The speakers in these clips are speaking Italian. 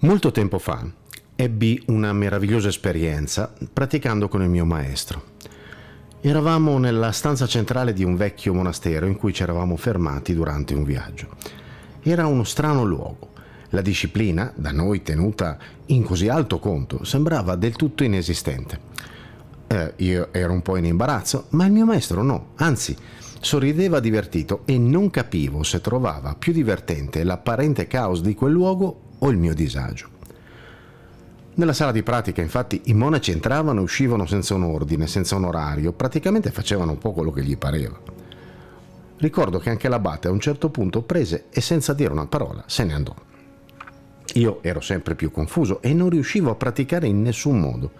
Molto tempo fa ebbi una meravigliosa esperienza praticando con il mio maestro. Eravamo nella stanza centrale di un vecchio monastero in cui ci eravamo fermati durante un viaggio. Era uno strano luogo. La disciplina, da noi tenuta in così alto conto, sembrava del tutto inesistente. Eh, io ero un po' in imbarazzo, ma il mio maestro no, anzi, sorrideva divertito e non capivo se trovava più divertente l'apparente caos di quel luogo o il mio disagio. Nella sala di pratica, infatti, i monaci entravano e uscivano senza un ordine, senza un orario, praticamente facevano un po' quello che gli pareva. Ricordo che anche l'abate a un certo punto prese e senza dire una parola se ne andò. Io ero sempre più confuso e non riuscivo a praticare in nessun modo.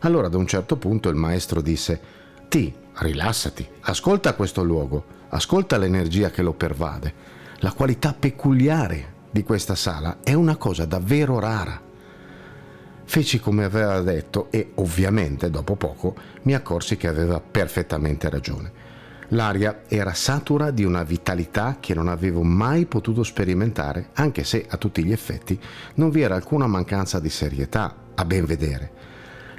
Allora ad un certo punto il maestro disse Ti, rilassati, ascolta questo luogo, ascolta l'energia che lo pervade, la qualità peculiare di questa sala è una cosa davvero rara. Feci come aveva detto e ovviamente dopo poco mi accorsi che aveva perfettamente ragione. L'aria era satura di una vitalità che non avevo mai potuto sperimentare, anche se a tutti gli effetti non vi era alcuna mancanza di serietà, a ben vedere.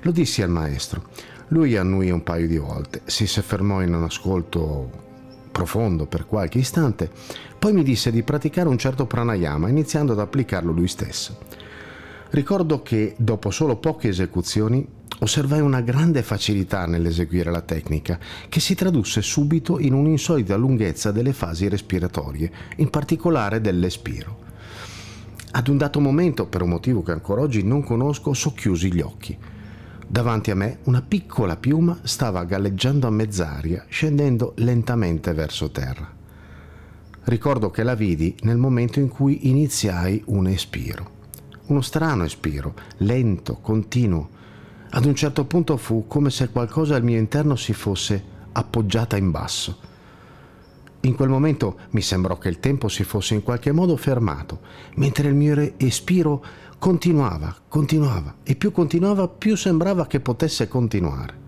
Lo dissi al maestro. Lui annui un paio di volte, si soffermò in un ascolto profondo per qualche istante, poi mi disse di praticare un certo pranayama iniziando ad applicarlo lui stesso. Ricordo che dopo solo poche esecuzioni osservai una grande facilità nell'eseguire la tecnica, che si tradusse subito in un'insolita lunghezza delle fasi respiratorie, in particolare dell'espiro. Ad un dato momento, per un motivo che ancora oggi non conosco, socchiusi gli occhi. Davanti a me una piccola piuma stava galleggiando a mezz'aria, scendendo lentamente verso terra. Ricordo che la vidi nel momento in cui iniziai un espiro. Uno strano espiro, lento, continuo. Ad un certo punto fu come se qualcosa al mio interno si fosse appoggiata in basso. In quel momento mi sembrò che il tempo si fosse in qualche modo fermato, mentre il mio espiro Continuava, continuava e più continuava più sembrava che potesse continuare.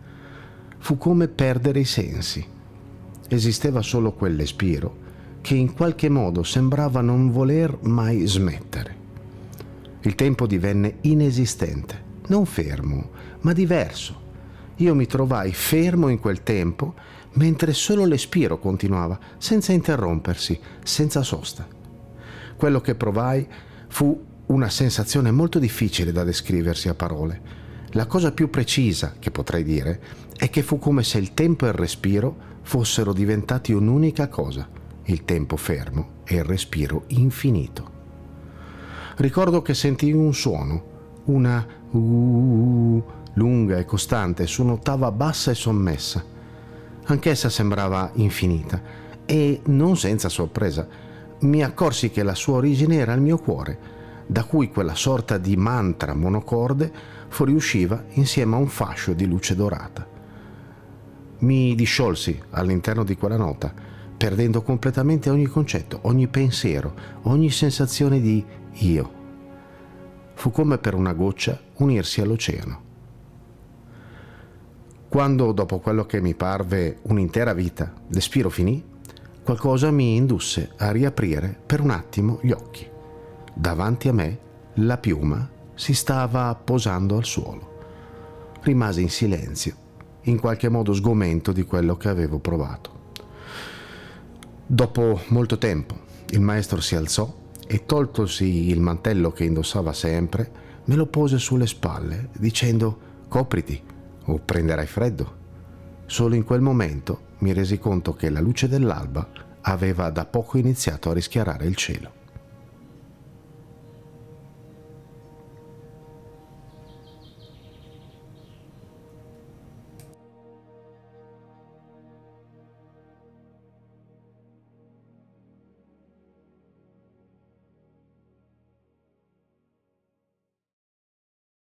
Fu come perdere i sensi. Esisteva solo quell'espiro che in qualche modo sembrava non voler mai smettere. Il tempo divenne inesistente, non fermo, ma diverso. Io mi trovai fermo in quel tempo mentre solo l'espiro continuava, senza interrompersi, senza sosta. Quello che provai fu una sensazione molto difficile da descriversi a parole. La cosa più precisa che potrei dire è che fu come se il tempo e il respiro fossero diventati un'unica cosa, il tempo fermo e il respiro infinito. Ricordo che sentii un suono, una uh, lunga e costante su un'ottava bassa e sommessa. Anch'essa sembrava infinita e, non senza sorpresa, mi accorsi che la sua origine era il mio cuore da cui quella sorta di mantra monocorde fuoriusciva insieme a un fascio di luce dorata. Mi disciolsi all'interno di quella nota, perdendo completamente ogni concetto, ogni pensiero, ogni sensazione di io. Fu come per una goccia unirsi all'oceano. Quando, dopo quello che mi parve un'intera vita, l'espiro finì, qualcosa mi indusse a riaprire per un attimo gli occhi. Davanti a me la piuma si stava posando al suolo. Rimasi in silenzio, in qualche modo sgomento di quello che avevo provato. Dopo molto tempo il maestro si alzò e toltosi il mantello che indossava sempre, me lo pose sulle spalle dicendo copriti o prenderai freddo. Solo in quel momento mi resi conto che la luce dell'alba aveva da poco iniziato a rischiarare il cielo.